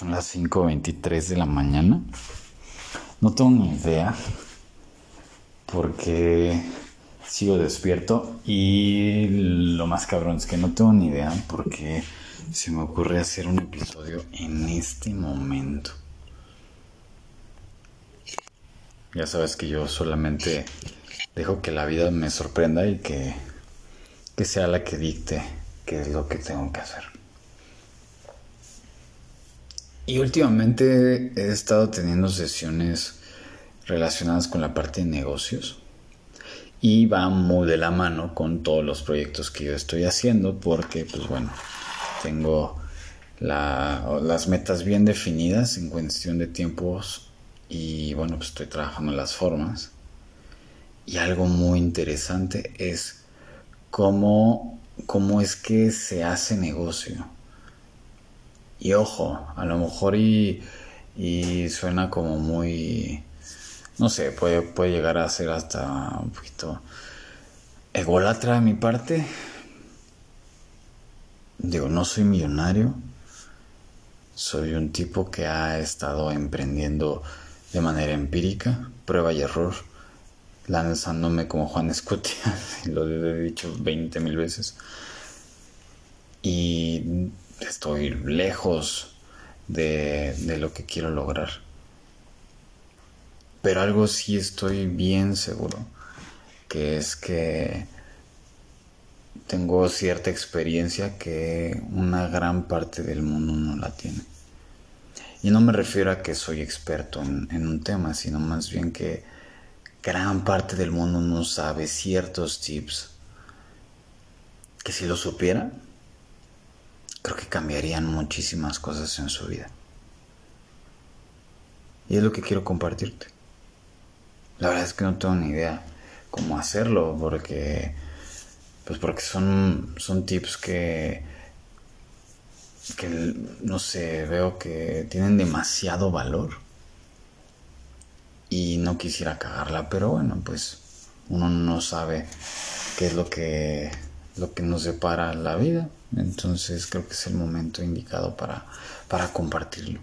Son las 5.23 de la mañana. No tengo ni idea porque sigo despierto y lo más cabrón es que no tengo ni idea porque se me ocurre hacer un episodio en este momento. Ya sabes que yo solamente dejo que la vida me sorprenda y que, que sea la que dicte qué es lo que tengo que hacer. Y últimamente he estado teniendo sesiones relacionadas con la parte de negocios y va muy de la mano con todos los proyectos que yo estoy haciendo porque pues bueno, tengo las metas bien definidas en cuestión de tiempos y bueno, pues estoy trabajando en las formas. Y algo muy interesante es cómo, cómo es que se hace negocio. Y ojo, a lo mejor y, suena como muy, no sé, puede, puede llegar a ser hasta un poquito ególatra de mi parte. Digo, no soy millonario. Soy un tipo que ha estado emprendiendo de manera empírica, prueba y error, lanzándome como Juan Escutia, lo he dicho 20 mil veces. Y estoy lejos de, lo que quiero lograr. Pero algo sí estoy bien seguro, que es que tengo cierta experiencia que una gran parte del mundo no la tiene. Y no me refiero a que soy experto en, en, un tema, sino más bien que gran parte del mundo no sabe ciertos tips que si lo supiera, creo que cambiarían muchísimas cosas en su vida. Y es lo que quiero compartirte. La verdad es que no tengo ni idea cómo hacerlo porque pues porque son son tips que que no sé, veo que tienen demasiado valor y no quisiera cagarla, pero bueno, pues uno no sabe qué es lo que lo que nos depara la vida. Entonces creo que es el momento indicado para, para compartirlo.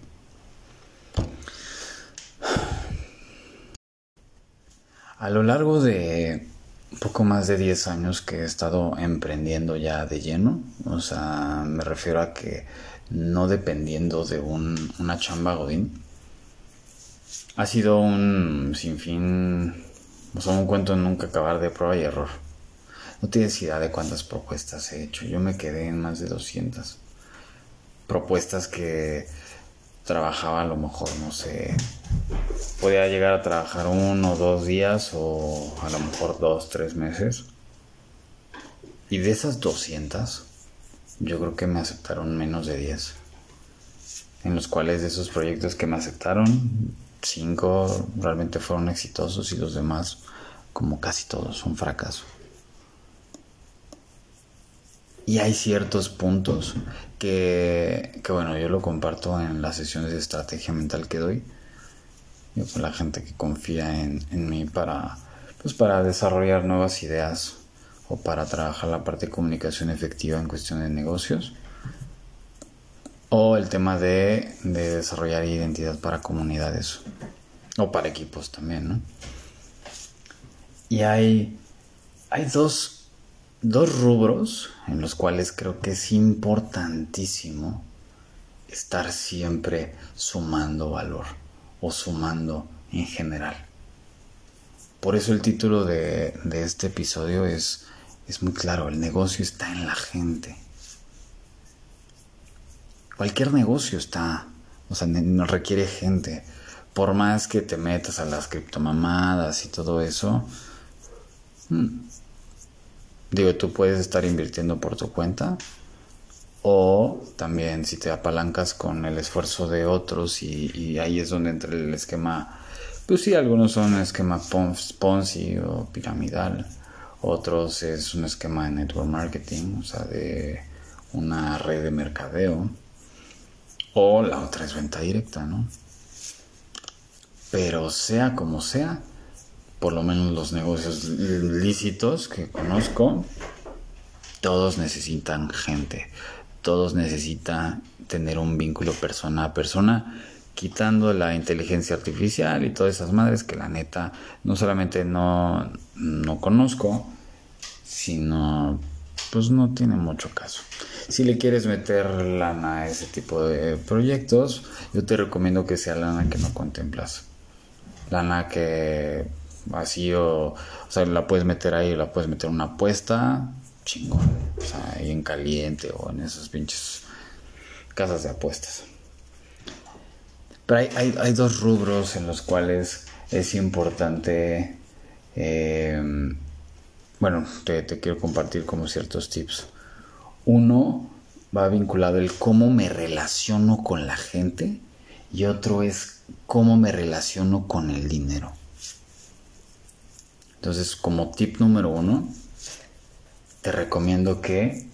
A lo largo de poco más de 10 años que he estado emprendiendo ya de lleno, o sea, me refiero a que no dependiendo de un, una chamba godín, ha sido un sinfín, o sea, un cuento nunca acabar de prueba y error. No tienes idea de cuántas propuestas he hecho. Yo me quedé en más de 200 propuestas que trabajaba a lo mejor, no sé, podía llegar a trabajar uno o dos días o a lo mejor dos, tres meses. Y de esas 200, yo creo que me aceptaron menos de 10. En los cuales de esos proyectos que me aceptaron, cinco realmente fueron exitosos y los demás, como casi todos, un fracaso. Y hay ciertos puntos que, que, bueno, yo lo comparto en las sesiones de estrategia mental que doy. Con la gente que confía en, en mí para, pues para desarrollar nuevas ideas o para trabajar la parte de comunicación efectiva en cuestión de negocios. O el tema de, de desarrollar identidad para comunidades o para equipos también, ¿no? Y hay, hay dos dos rubros en los cuales creo que es importantísimo estar siempre sumando valor o sumando en general. Por eso el título de, este episodio es, es muy claro, el negocio está en la gente. Cualquier negocio está, o sea, no requiere gente. Por más que te metas a las criptomamadas y todo eso, hmm, Digo, tú puedes estar invirtiendo por tu cuenta o también si te apalancas con el esfuerzo de otros y, ahí es donde entra el esquema, pues sí, algunos son esquema Ponzi o piramidal, otros es un esquema de network marketing, o sea, de una red de mercadeo, o la otra es venta directa, ¿no? Pero sea como sea, por lo menos los negocios lícitos que conozco, todos necesitan gente, todos necesitan tener un vínculo persona a persona, quitando la inteligencia artificial y todas esas madres que la neta no solamente no, no conozco, sino pues no tiene mucho caso. Si le quieres meter lana a ese tipo de proyectos, yo te recomiendo que sea lana que no contemplas. Lana que así o, o sea, la puedes meter ahí, la puedes meter una apuesta, chingón, o sea, ahí en caliente o en esas pinches casas de apuestas. Pero hay, hay, dos rubros en los cuales es importante eh, bueno, te, quiero compartir como ciertos tips. Uno va vinculado el cómo me relaciono con la gente y otro es cómo me relaciono con el dinero. Entonces, como tip número uno, te recomiendo que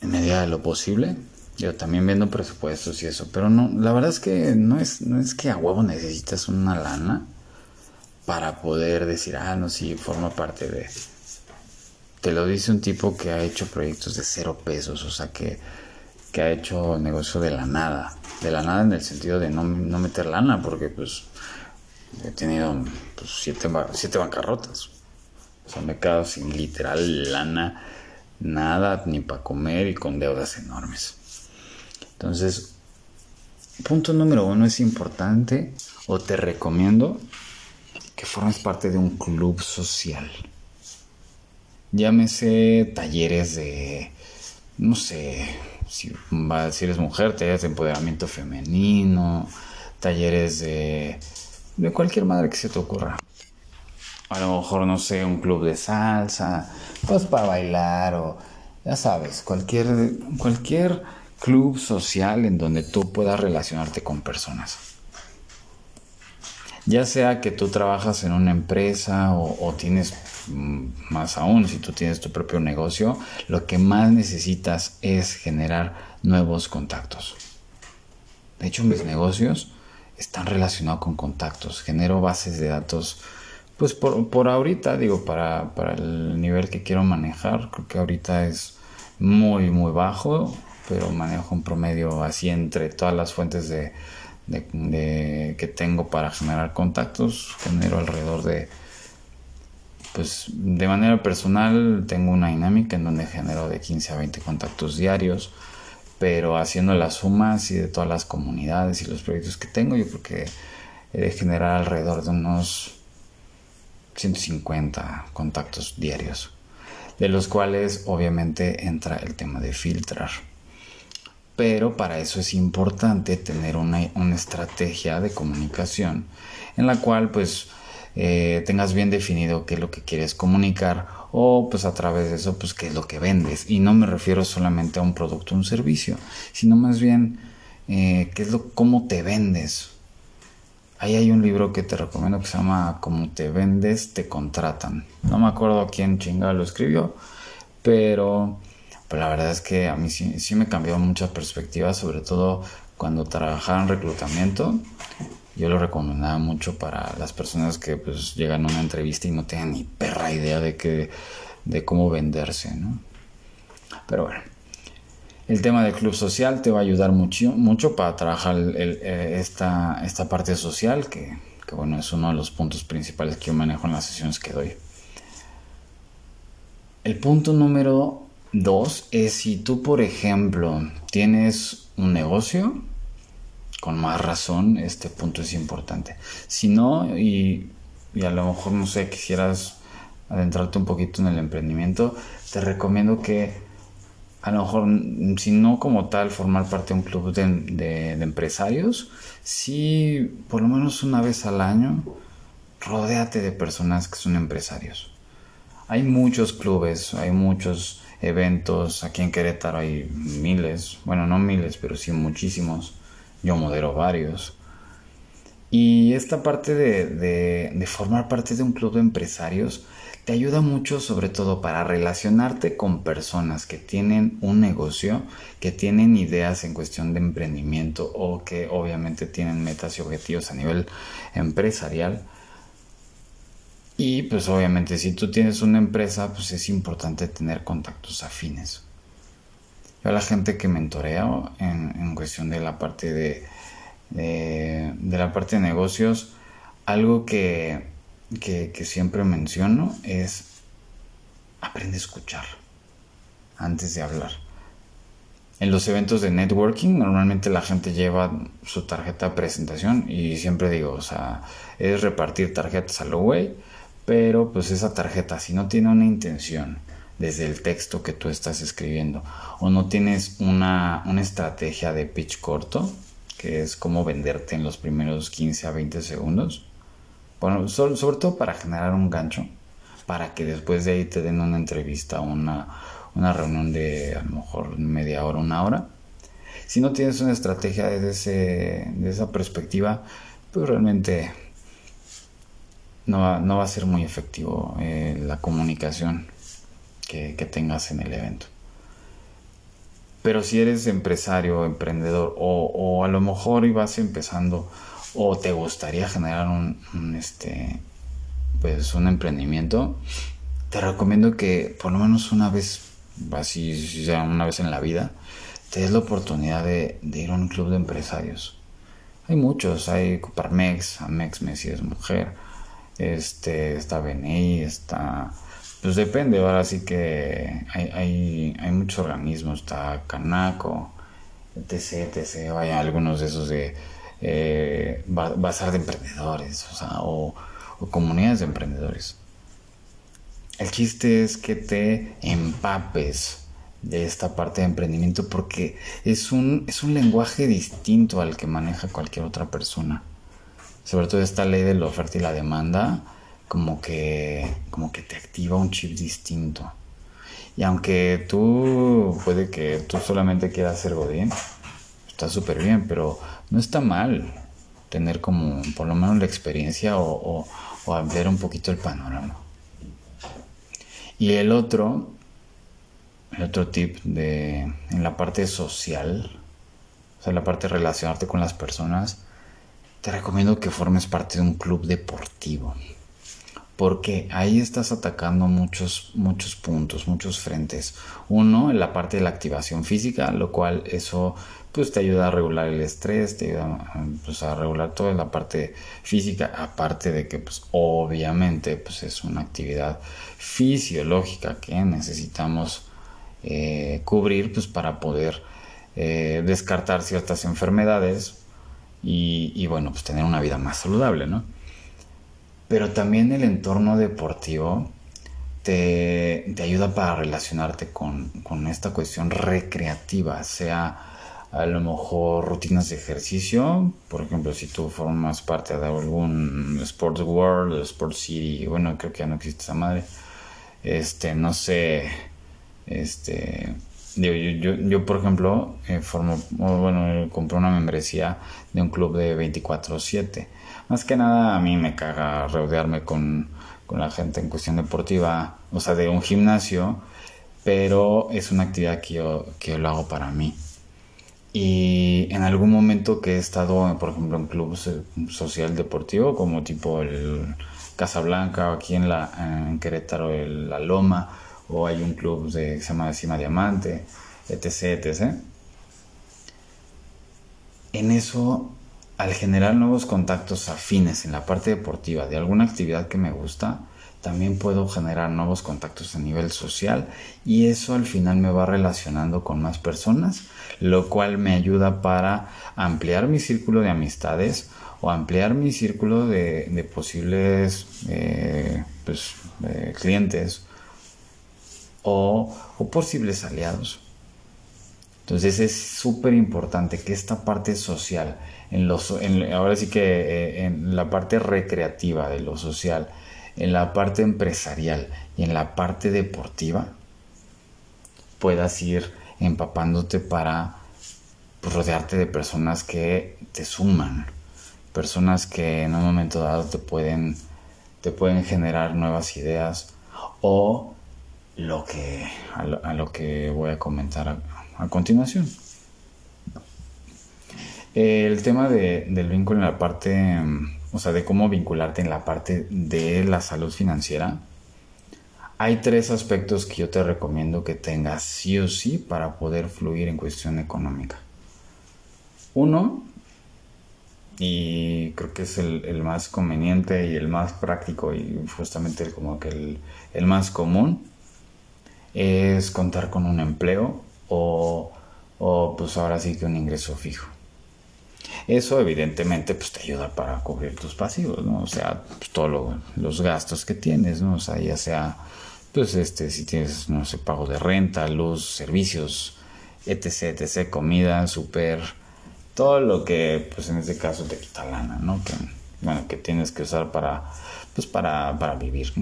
en medida de lo posible, yo también viendo presupuestos y eso, pero no, la verdad es que no es, no es que a huevo necesitas una lana para poder decir, ah, no, sí, forma parte de... Te lo dice un tipo que ha hecho proyectos de cero pesos, o sea, que, que ha hecho negocio de la nada. De la nada en el sentido de no, no meter lana, porque pues he tenido pues, siete, siete bancarrotas. O sea, me he quedado sin literal lana, nada, ni para comer y con deudas enormes. Entonces, punto número uno es importante o te recomiendo que formes parte de un club social. Llámese talleres de, no sé, si, si eres mujer, talleres de empoderamiento femenino, talleres de, de cualquier madre que se te ocurra. A lo mejor, no sé, un club de salsa, pues para bailar o, ya sabes, cualquier, cualquier club social en donde tú puedas relacionarte con personas. Ya sea que tú trabajas en una empresa o, tienes mm, más aún, si tú tienes tu propio negocio, lo que más necesitas es generar nuevos contactos. De hecho, mis negocios están relacionados con contactos. Genero bases de datos, pues por, ahorita, digo, para, para, el nivel que quiero manejar, creo que ahorita es muy, muy bajo, pero manejo un promedio así entre todas las fuentes de, de, que tengo para generar contactos. Genero alrededor de, pues de manera personal tengo una dinámica en donde genero de 15 a 20 contactos diarios, pero haciendo las sumas y de todas las comunidades y los proyectos que tengo, yo creo que he de generar alrededor de unos 150 contactos diarios, de los cuales obviamente entra el tema de filtrar. Pero para eso es importante tener una, estrategia de comunicación en la cual pues eh, tengas bien definido qué es lo que quieres comunicar o pues a través de eso pues qué es lo que vendes y no me refiero solamente a un producto o un servicio sino más bien eh, qué es lo cómo te vendes ahí hay un libro que te recomiendo que se llama cómo te vendes te contratan. No me acuerdo quién chingado lo escribió pero pero la verdad es que a mí sí, me cambió muchas perspectivas, sobre todo cuando trabajaba en reclutamiento. Yo lo recomendaba mucho para las personas que pues llegan a una entrevista y no tienen ni perra idea de que de cómo venderse, ¿no? Pero bueno, el tema del club social te va a ayudar mucho, mucho para trabajar eh, esta, esta parte social, que, que bueno, es uno de los puntos principales que yo manejo en las sesiones que doy. El punto número Dos es si tú, por ejemplo, tienes un negocio, con más razón este punto es importante. Si no, y, a lo mejor, no sé, quisieras adentrarte un poquito en el emprendimiento, te recomiendo que a lo mejor, si no como tal, formar parte de un club de, de, empresarios, si por lo menos una vez al año, rodéate de personas que son empresarios. Hay muchos clubes, hay muchos eventos. Aquí en Querétaro hay miles, bueno, no miles, pero sí muchísimos. Yo modero varios. Y esta parte de, formar parte de un club de empresarios te ayuda mucho sobre todo para relacionarte con personas que tienen un negocio, que tienen ideas en cuestión de emprendimiento o que obviamente tienen metas y objetivos a nivel empresarial y pues obviamente si tú tienes una empresa, pues es importante tener contactos afines. Yo a la gente que mentoreo en, en cuestión de la parte de, de, la parte de negocios, algo que, que, que siempre menciono es aprende a escuchar antes de hablar. En los eventos de networking normalmente la gente lleva su tarjeta de presentación y siempre digo, o sea, es repartir tarjetas a lo güey, pero pues esa tarjeta si no tiene una intención desde el texto que tú estás escribiendo o no tienes una, una estrategia de pitch corto, que es cómo venderte en los primeros 15 a 20 segundos, bueno, sobre todo para generar un gancho, para que después de ahí te den una entrevista, una, una reunión de a lo mejor media hora, una hora. Si no tienes una estrategia desde ese, esa perspectiva, pues realmente no va, no va a ser muy efectivo eh, la comunicación que, tengas en el evento. Pero si eres empresario, emprendedor o, a lo mejor ibas empezando o te gustaría generar un, un, este pues un emprendimiento, te recomiendo que por lo menos una vez así sea una vez en la vida, te des la oportunidad de, ir a un club de empresarios. Hay muchos, hay Coparmex, Amex Messi es mujer, este, está BNI, está... Pues depende, ahora sí que hay, hay, muchos organismos, está Canaco, etc, etc, vaya, algunos de esos de eh, bazar de emprendedores, o sea, o comunidades de emprendedores. El chiste es que te empapes de esta parte de emprendimiento porque es un, es un lenguaje distinto al que maneja cualquier otra persona. Sobre todo esta ley de la oferta y la demanda como que, como que te activa un chip distinto. Y aunque tú puede que tú solamente quieras ser Godín, está súper bien, pero no está mal tener como por lo menos la experiencia o, o, o ampliar un poquito el panorama. Y el otro, el otro tip de en la parte social, o sea, en la parte de relacionarte con las personas, te recomiendo que formes parte de un club deportivo. Porque ahí estás atacando muchos, muchos puntos, muchos frentes. Uno, en la parte de la activación física, lo cual eso pues te ayuda a regular el estrés, te ayuda pues, a regular toda la parte física, aparte de que pues obviamente pues es una actividad fisiológica que necesitamos eh, cubrir pues para poder eh, descartar ciertas enfermedades y, bueno pues tener una vida más saludable, ¿no? Pero también el entorno deportivo te, te ayuda para relacionarte con, con esta cuestión recreativa, sea a lo mejor rutinas de ejercicio, por ejemplo, si tú formas parte de algún Sports World, Sports City, bueno, creo que ya no existe esa madre, este, no sé, este, yo, yo, yo por ejemplo, eh, formo, bueno, compré una membresía de un club de 24/7, más que nada a mí me caga rodearme con, con la gente en cuestión deportiva, o sea, de un gimnasio, pero es una actividad que yo, que yo lo hago para mí. Y en algún momento que he estado, por ejemplo, en clubes eh, social deportivo, como tipo el Casablanca, o aquí en, la, en Querétaro, el La Loma, o hay un club de, que se llama Cima Diamante, etc, etc. En eso, al generar nuevos contactos afines en la parte deportiva de alguna actividad que me gusta, también puedo generar nuevos contactos a nivel social y eso al final me va relacionando con más personas, lo cual me ayuda para ampliar mi círculo de amistades o ampliar mi círculo de, posibles eh, pues, eh, clientes o, posibles aliados. Entonces es súper importante que esta parte social, en los, ahora sí que eh, en la parte recreativa de lo social, en la parte empresarial y en la parte deportiva puedas ir empapándote para pues, rodearte de personas que te suman, personas que en un momento dado te pueden, te pueden generar nuevas ideas o lo que, a, lo, que voy a comentar a, continuación. El tema del vínculo en la parte o sea, de cómo vincularte en la parte de la salud financiera, hay tres aspectos que yo te recomiendo que tengas sí o sí para poder fluir en cuestión económica. Uno, y creo que es el, más conveniente y el más práctico y justamente como que el, el más común, es contar con un empleo o, o pues ahora sí que un ingreso fijo. Eso evidentemente pues te ayuda para cubrir tus pasivos, ¿no? O sea, pues, todos los gastos que tienes, ¿no? O sea, ya sea, pues este, si tienes, no sé, pago de renta, luz, servicios, etc, etc, comida, súper, todo lo que, pues en este caso te quita lana, ¿no? Que, bueno, que tienes que usar para, pues para, para vivir.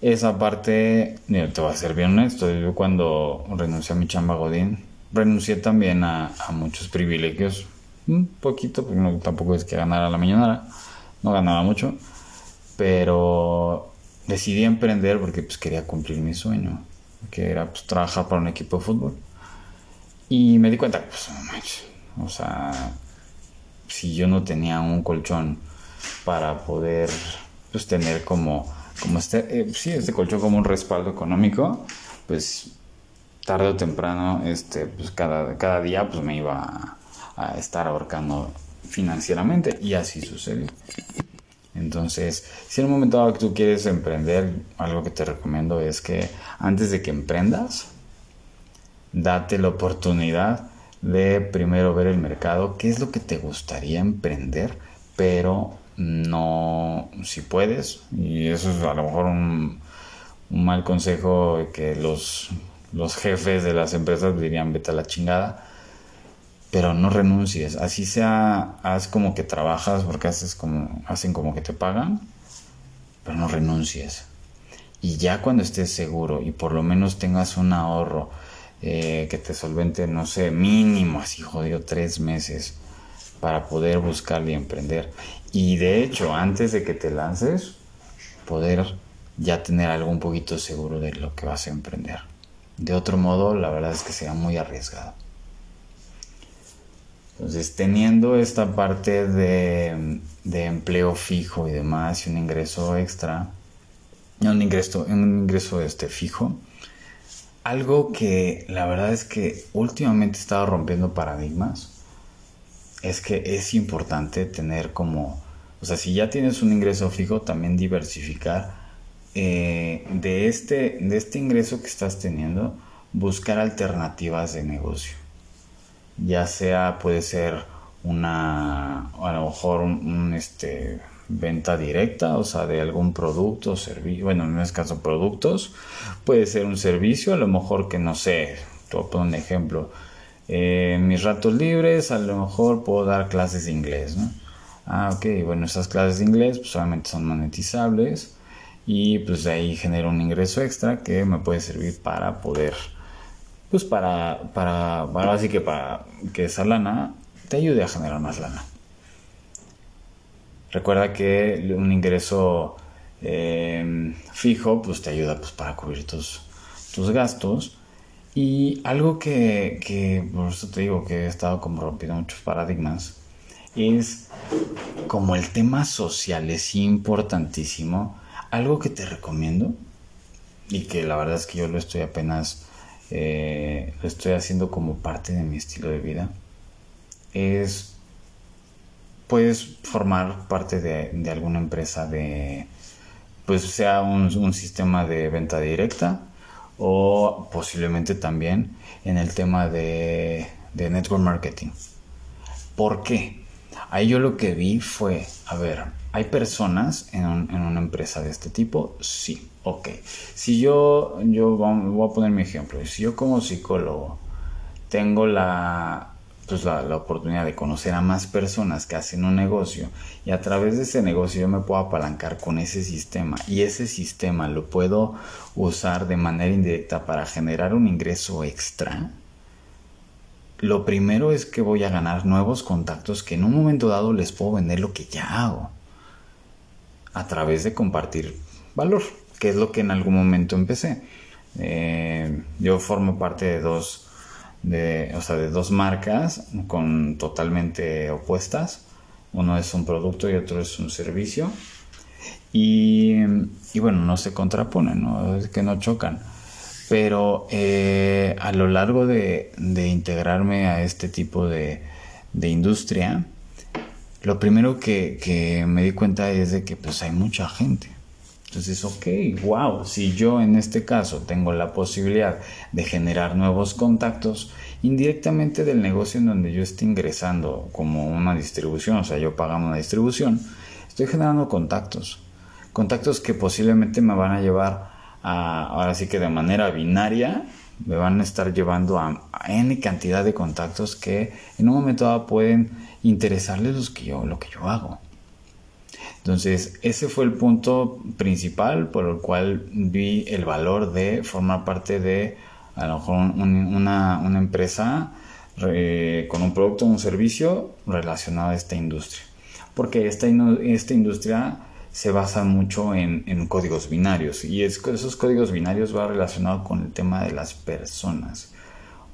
Esa parte, te voy a ser bien honesto, yo cuando renuncié a mi chamba Godín, renuncié también a, muchos privilegios, un poquito, porque no, tampoco es que ganara la mañana, no ganaba mucho, pero decidí emprender porque pues quería cumplir mi sueño, que era pues, trabajar para un equipo de fútbol. Y me di cuenta pues, o sea, si yo no tenía un colchón para poder pues, tener como, como este, eh, sí, este colchón como un respaldo económico, pues tarde o temprano, este, pues cada, cada día pues me iba a, estar ahorcando financieramente y así sucedió. Entonces, si en un momento dado que tú quieres emprender, algo que te recomiendo es que antes de que emprendas, date la oportunidad de primero ver el mercado, qué es lo que te gustaría emprender, pero no si puedes, y eso es a lo mejor un, mal consejo que los los jefes de las empresas dirían vete a la chingada, pero no renuncies, así sea, haz como que trabajas porque haces como, hacen como que te pagan, pero no renuncies. Y ya cuando estés seguro y por lo menos tengas un ahorro eh, que te solvente, no sé, mínimo, así jodido, tres meses para poder buscar y emprender. Y de hecho, antes de que te lances, poder ya tener algo un poquito seguro de lo que vas a emprender. De otro modo, la verdad es que sería muy arriesgado. Entonces, teniendo esta parte de, empleo fijo y demás, y un ingreso extra, un ingreso, un ingreso este, fijo, algo que la verdad es que últimamente he estado rompiendo paradigmas, es que es importante tener como, o sea, si ya tienes un ingreso fijo, también diversificar eh, de, este, de este ingreso que estás teniendo, buscar alternativas de negocio. Ya sea, puede ser una, a lo mejor un, este, venta directa, o sea, de algún producto servicio, bueno, en este caso productos, puede ser un servicio, a lo mejor que no sé, te voy a poner un ejemplo, en mis ratos libres a lo mejor puedo dar clases de inglés. Ah, ok, bueno, esas clases de inglés pues obviamente son monetizables y pues de ahí genero un ingreso extra que me puede servir para poder, pues para, para, para así que para que esa lana te ayude a generar más lana. Recuerda que un ingreso em, fijo pues te ayuda pues para cubrir tus, tus gastos y algo que, por eso te digo que he estado como rompiendo muchos paradigmas es como el tema social es importantísimo. Algo que te recomiendo y que la verdad es que yo lo estoy apenas, eh, lo estoy haciendo como parte de mi estilo de vida, es, puedes formar parte de, alguna empresa de, pues sea un, sistema de venta directa o posiblemente también en el tema de, de network marketing. ¿Por qué? Ahí yo lo que vi fue, a ver, ¿Hay personas en, una empresa de este tipo? Sí, ok. Si yo, yo voy a poner mi ejemplo, si yo como psicólogo tengo la, pues la, la, oportunidad de conocer a más personas que hacen un negocio y a través de ese negocio yo me puedo apalancar con ese sistema y ese sistema lo puedo usar de manera indirecta para generar un ingreso extra, lo primero es que voy a ganar nuevos contactos que en un momento dado les puedo vender lo que ya hago a través de compartir valor, que es lo que en algún momento empecé. Eh, yo formo parte de dos, de, o sea, de dos marcas con totalmente opuestas. Uno es un producto y otro es un servicio. Y, bueno, no se contraponen, ¿no? Es que no chocan. Pero eh, a lo largo de, integrarme a este tipo de, industria, lo primero que, me di cuenta es de que pues hay mucha gente. Entonces, ok, wow, si yo en este caso tengo la posibilidad de generar nuevos contactos, indirectamente del negocio en donde yo esté ingresando como una distribución, o sea, yo pagando una distribución, estoy generando contactos. Contactos que posiblemente me van a llevar a, ahora sí que de manera binaria, me van a estar llevando a, N cantidad de contactos que en un momento dado pueden interesarles los que yo, lo que yo hago. Entonces, ese fue el punto principal por el cual vi el valor de formar parte de a lo mejor una, empresa con un producto o un servicio relacionado a esta industria. Porque esta, esta industria se basa mucho en, códigos binarios y esos códigos binarios va relacionado con el tema de las personas.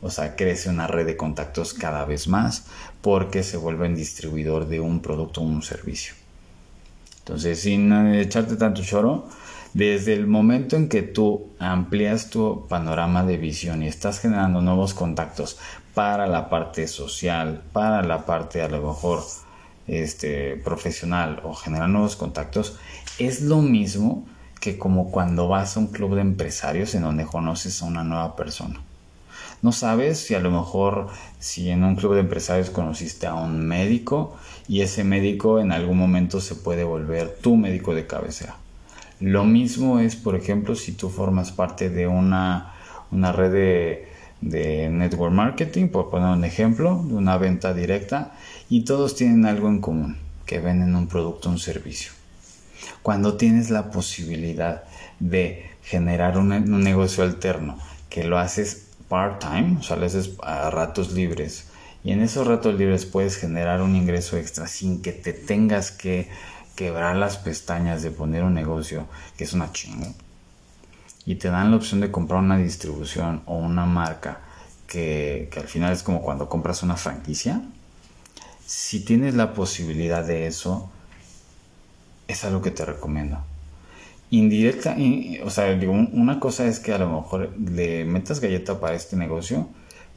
O sea, crece una red de contactos cada vez más porque se vuelven distribuidor de un producto o un servicio. Entonces, sin echarte tanto choro, desde el momento en que tú amplías tu panorama de visión y estás generando nuevos contactos para la parte social, para la parte a lo mejor este, profesional o generar nuevos contactos, es lo mismo que como cuando vas a un club de empresarios en donde conoces a una nueva persona. No sabes si a lo mejor si en un club de empresarios conociste a un médico y ese médico en algún momento se puede volver tu médico de cabecera. Lo mismo es, por ejemplo, si tú formas parte de una, red de, network marketing, por poner un ejemplo, de una venta directa, y todos tienen algo en común, que venden un producto o un servicio. Cuando tienes la posibilidad de generar un, un negocio alterno, que lo haces part-time, o sea, lo haces a ratos libres, y en esos ratos libres puedes generar un ingreso extra sin que te tengas que quebrar las pestañas de poner un negocio, que es una chinga, y te dan la opción de comprar una distribución o una marca que, al final es como cuando compras una franquicia, si tienes la posibilidad de eso, es algo que te recomiendo. Indirecta, o sea, una cosa es que a lo mejor le metas galleta para este negocio,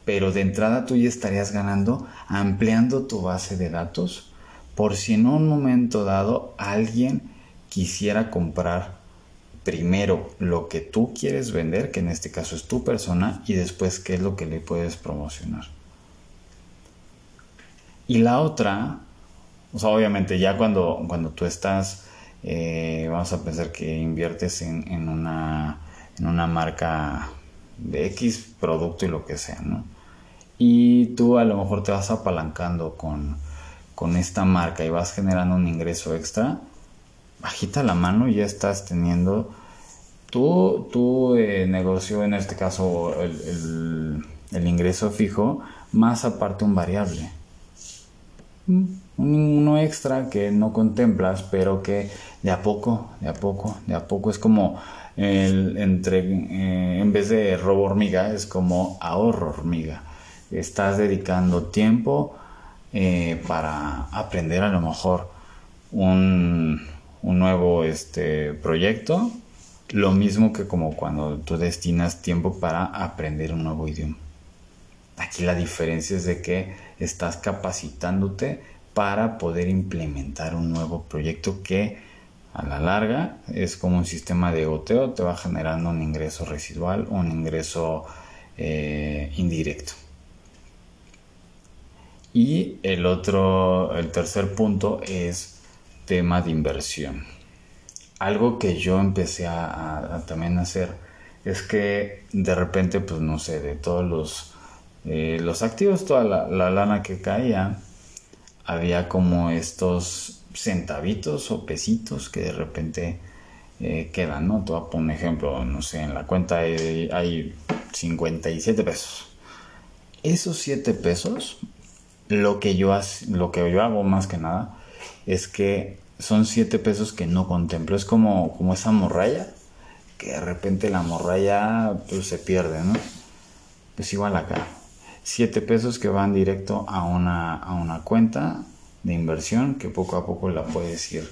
pero de entrada tú ya estarías ganando ampliando tu base de datos por si en un momento dado alguien quisiera comprar primero lo que tú quieres vender, que en este caso es tu persona, y después qué es lo que le puedes promocionar. Y la otra, o sea, obviamente ya cuando, cuando tú estás, eh, vamos a pensar que inviertes en, una, en una marca de X producto y lo que sea, ¿no? Y tú a lo mejor te vas apalancando con, con esta marca y vas generando un ingreso extra, bajita la mano y ya estás teniendo tu, tu eh, negocio, en este caso el, ingreso fijo, más aparte un variable. Uno extra que no contemplas, pero que de a poco, de a poco, de a poco es como el, entre, eh, en vez de robo hormiga, es como ahorro hormiga. Estás dedicando tiempo, eh, para aprender a lo mejor un, nuevo este, proyecto, lo mismo que como cuando tú destinas tiempo para aprender un nuevo idioma. Aquí la diferencia es de que estás capacitándote para poder implementar un nuevo proyecto que a la larga es como un sistema de goteo, te va generando un ingreso residual o un ingreso eh, indirecto. Y el otro, el tercer punto es tema de inversión. Algo que yo empecé a, también hacer es que de repente, pues no sé, de todos los, eh, los activos, toda la, lana que caía, había como estos centavitos o pesitos que de repente eh, quedan, ¿no? Te voy a poner un ejemplo, no sé, en la cuenta hay, hay 57 pesos. Esos 7 pesos lo que yo, lo que yo hago más que nada es que son 7 pesos que no contemplo. Es como, como esa morralla, que de repente la morralla pues, se pierde, ¿no? Pues igual acá. 7 pesos que van directo a una, a una cuenta de inversión que poco a poco la puedes ir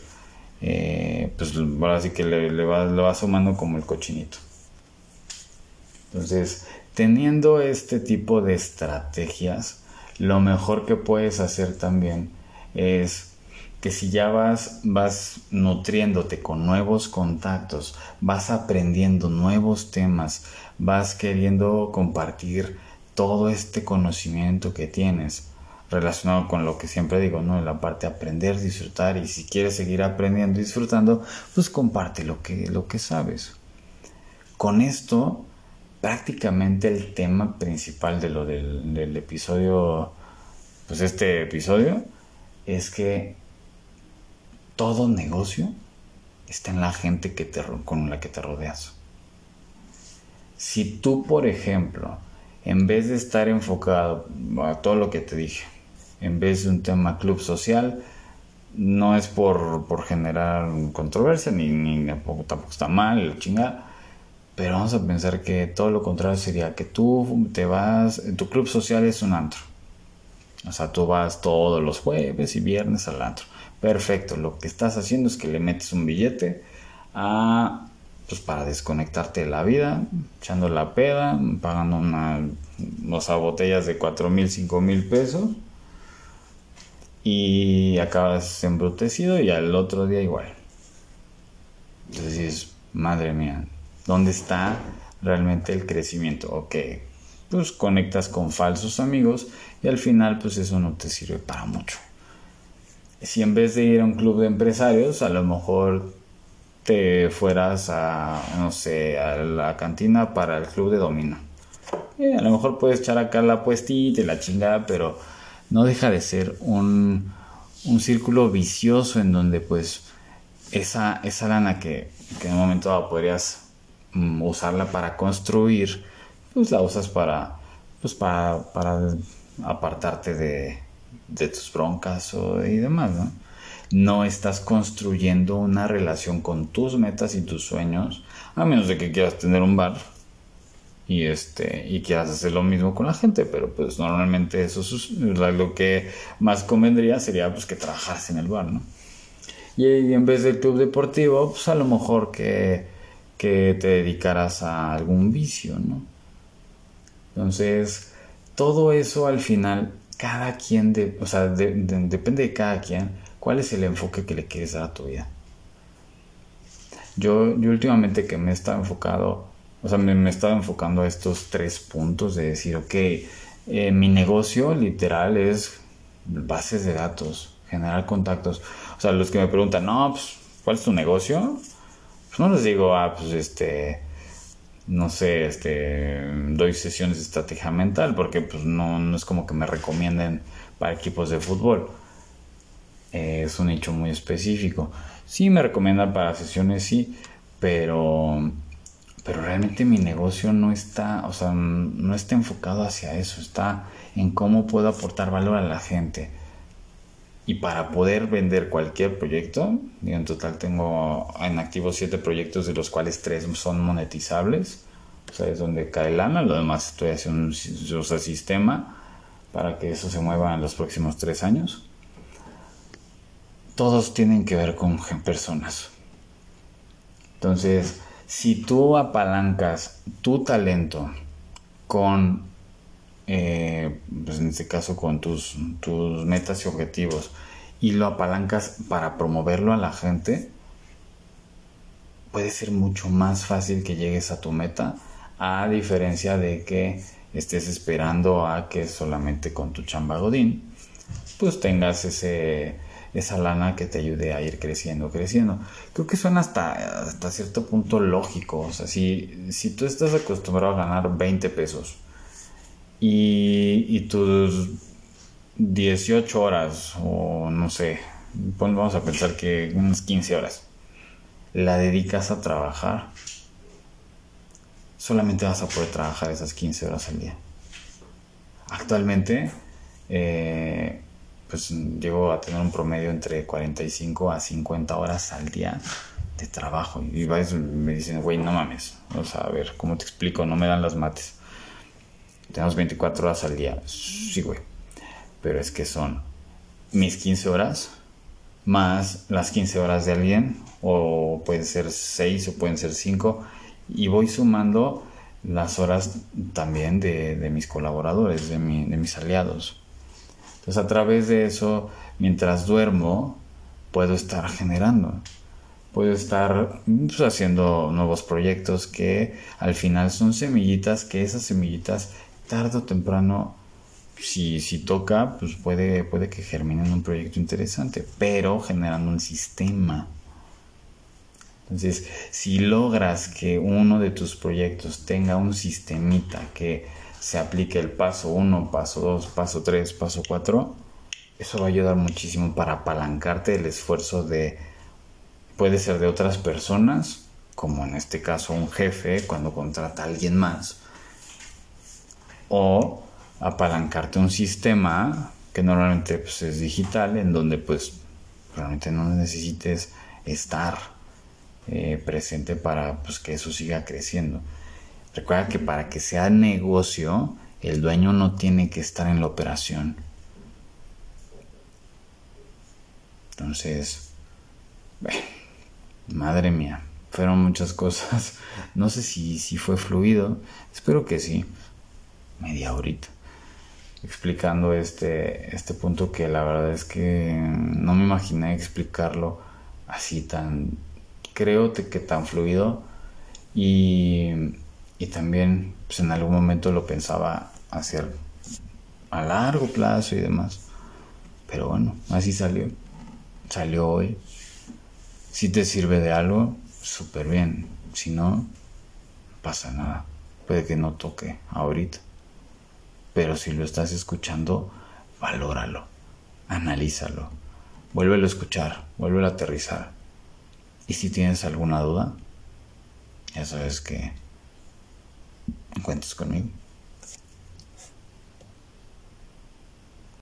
eh, pues ahora que le, le, va, lo va sumando como el cochinito. Entonces, teniendo este tipo de estrategias, lo mejor que puedes hacer también es que si ya vas, vas nutriéndote con nuevos contactos, vas aprendiendo nuevos temas, vas queriendo compartir todo este conocimiento que tienes relacionado con lo que siempre digo, ¿no? La parte de aprender, disfrutar y si quieres seguir aprendiendo disfrutando, pues comparte lo que, lo que sabes. Con esto, prácticamente el tema principal de lo del, del episodio, pues este episodio, es que todo negocio está en la gente que te, con la que te rodeas. Si tú, por ejemplo, en vez de estar enfocado a todo lo que te dije, en vez de un tema club social, no es por, por generar controversia, ni, tampoco, está mal, chingada, pero vamos a pensar que todo lo contrario sería que tú te vas, tu club social es un antro. O sea, tú vas todos los jueves y viernes al antro. Perfecto, lo que estás haciendo es que le metes un billete a pues para desconectarte de la vida, echando la peda, pagando una, o botellas de cuatro mil, cinco mil pesos y acabas embrutecido y al otro día igual. Entonces dices, madre mía, ¿dónde está realmente el crecimiento? Ok, pues conectas con falsos amigos y al final pues eso no te sirve para mucho. Si en vez de ir a un club de empresarios, a lo mejor te fueras a, no sé, a la cantina para el club de domino. Eh, a lo mejor puedes echar acá la puestita y la chingada, pero no deja de ser un, un círculo vicioso en donde pues esa, esa lana que, que en un momento dado podrías mm, usarla para construir, pues la usas para, pues para, para apartarte de, de tus broncas o, y demás, ¿no? No estás construyendo una relación con tus metas y tus sueños, a menos de que quieras tener un bar y este y quieras hacer lo mismo con la gente, pero pues normalmente eso es lo que más convendría sería pues que trabajas en el bar, ¿no? Y, en vez del club deportivo, pues a lo mejor que, que te dedicaras a algún vicio, ¿no? Entonces, todo eso al final, cada quien, de, o sea, depende de cada quien, ¿Cuál es el enfoque que le quieres dar a tu vida? Yo, yo últimamente que me he estado enfocado, o sea, me, he estado enfocando a estos tres puntos de decir, ok, eh, mi negocio literal es bases de datos, generar contactos. O sea, los que me preguntan, no, pues, ¿cuál es tu negocio? Pues no les digo, ah, pues este, no sé, este, doy sesiones de estrategia mental, porque pues no, no es como que me recomienden para equipos de fútbol es un nicho muy específico. Sí me recomiendan para sesiones, sí, pero, pero realmente mi negocio no está, o sea, no está enfocado hacia eso, está en cómo puedo aportar valor a la gente. Y para poder vender cualquier proyecto, en total tengo en activo siete proyectos, de los cuales tres son monetizables. O sea, es donde cae lana, lo demás estoy haciendo un sistema para que eso se mueva en los próximos tres años todos tienen que ver con personas. Entonces, si tú apalancas tu talento con, eh, pues en este caso con tus, tus metas y objetivos, y lo apalancas para promoverlo a la gente, puede ser mucho más fácil que llegues a tu meta, a diferencia de que estés esperando a que solamente con tu chamba godín, pues tengas ese esa lana que te ayude a ir creciendo, creciendo. Creo que suena hasta, hasta cierto punto lógico. O sea, si, si tú estás acostumbrado a ganar 20 pesos y, y tus 18 horas o no sé, vamos a pensar que unas 15 horas, la dedicas a trabajar, solamente vas a poder trabajar esas 15 horas al día. Actualmente, eh, pues llego a tener un promedio entre 45 a 50 horas al día de trabajo. Y me dicen, güey, no mames. O sea, a ver, ¿cómo te explico? No me dan las mates. Tenemos 24 horas al día. Sí, güey. Pero es que son mis 15 horas, más las 15 horas de alguien, o pueden ser 6 o pueden ser 5, y voy sumando las horas también de, mis colaboradores, de mis aliados. Entonces a través de eso, mientras duermo, puedo estar generando puedo estar pues, haciendo nuevos proyectos que al final son semillitas que esas semillitas tarde o temprano si, si toca pues puede, puede que germinen un proyecto interesante pero generando un sistema. Entonces si logras que uno de tus proyectos tenga un sistemita que se aplique el paso 1, paso 2, paso 3, paso 4 eso va a ayudar muchísimo para apalancarte el esfuerzo de puede ser de otras personas, como en este caso un jefe cuando contrata a alguien más, o apalancarte un sistema que normalmente pues, es digital, en donde pues realmente no necesites estar eh, presente para pues, que eso siga creciendo. Recuerda que para que sea negocio, el dueño no tiene que estar en la operación. Entonces, Madre mía, fueron muchas cosas. No sé si, si fue fluido. Espero que sí. Media horita. Explicando este, este punto que la verdad es que no me imaginé explicarlo así tan, creo que tan fluido. Y, y también pues en algún momento lo pensaba hacer a largo plazo y demás. Pero bueno, así salió. Salió hoy. Si te sirve de algo, súper bien. Si no, pasa nada. Puede que no toque ahorita. Pero si lo estás escuchando, valóralo, analízalo, vuélvelo a escuchar, vuélvelo a aterrizar. Y si tienes alguna duda, ya sabes que cuentes conmigo.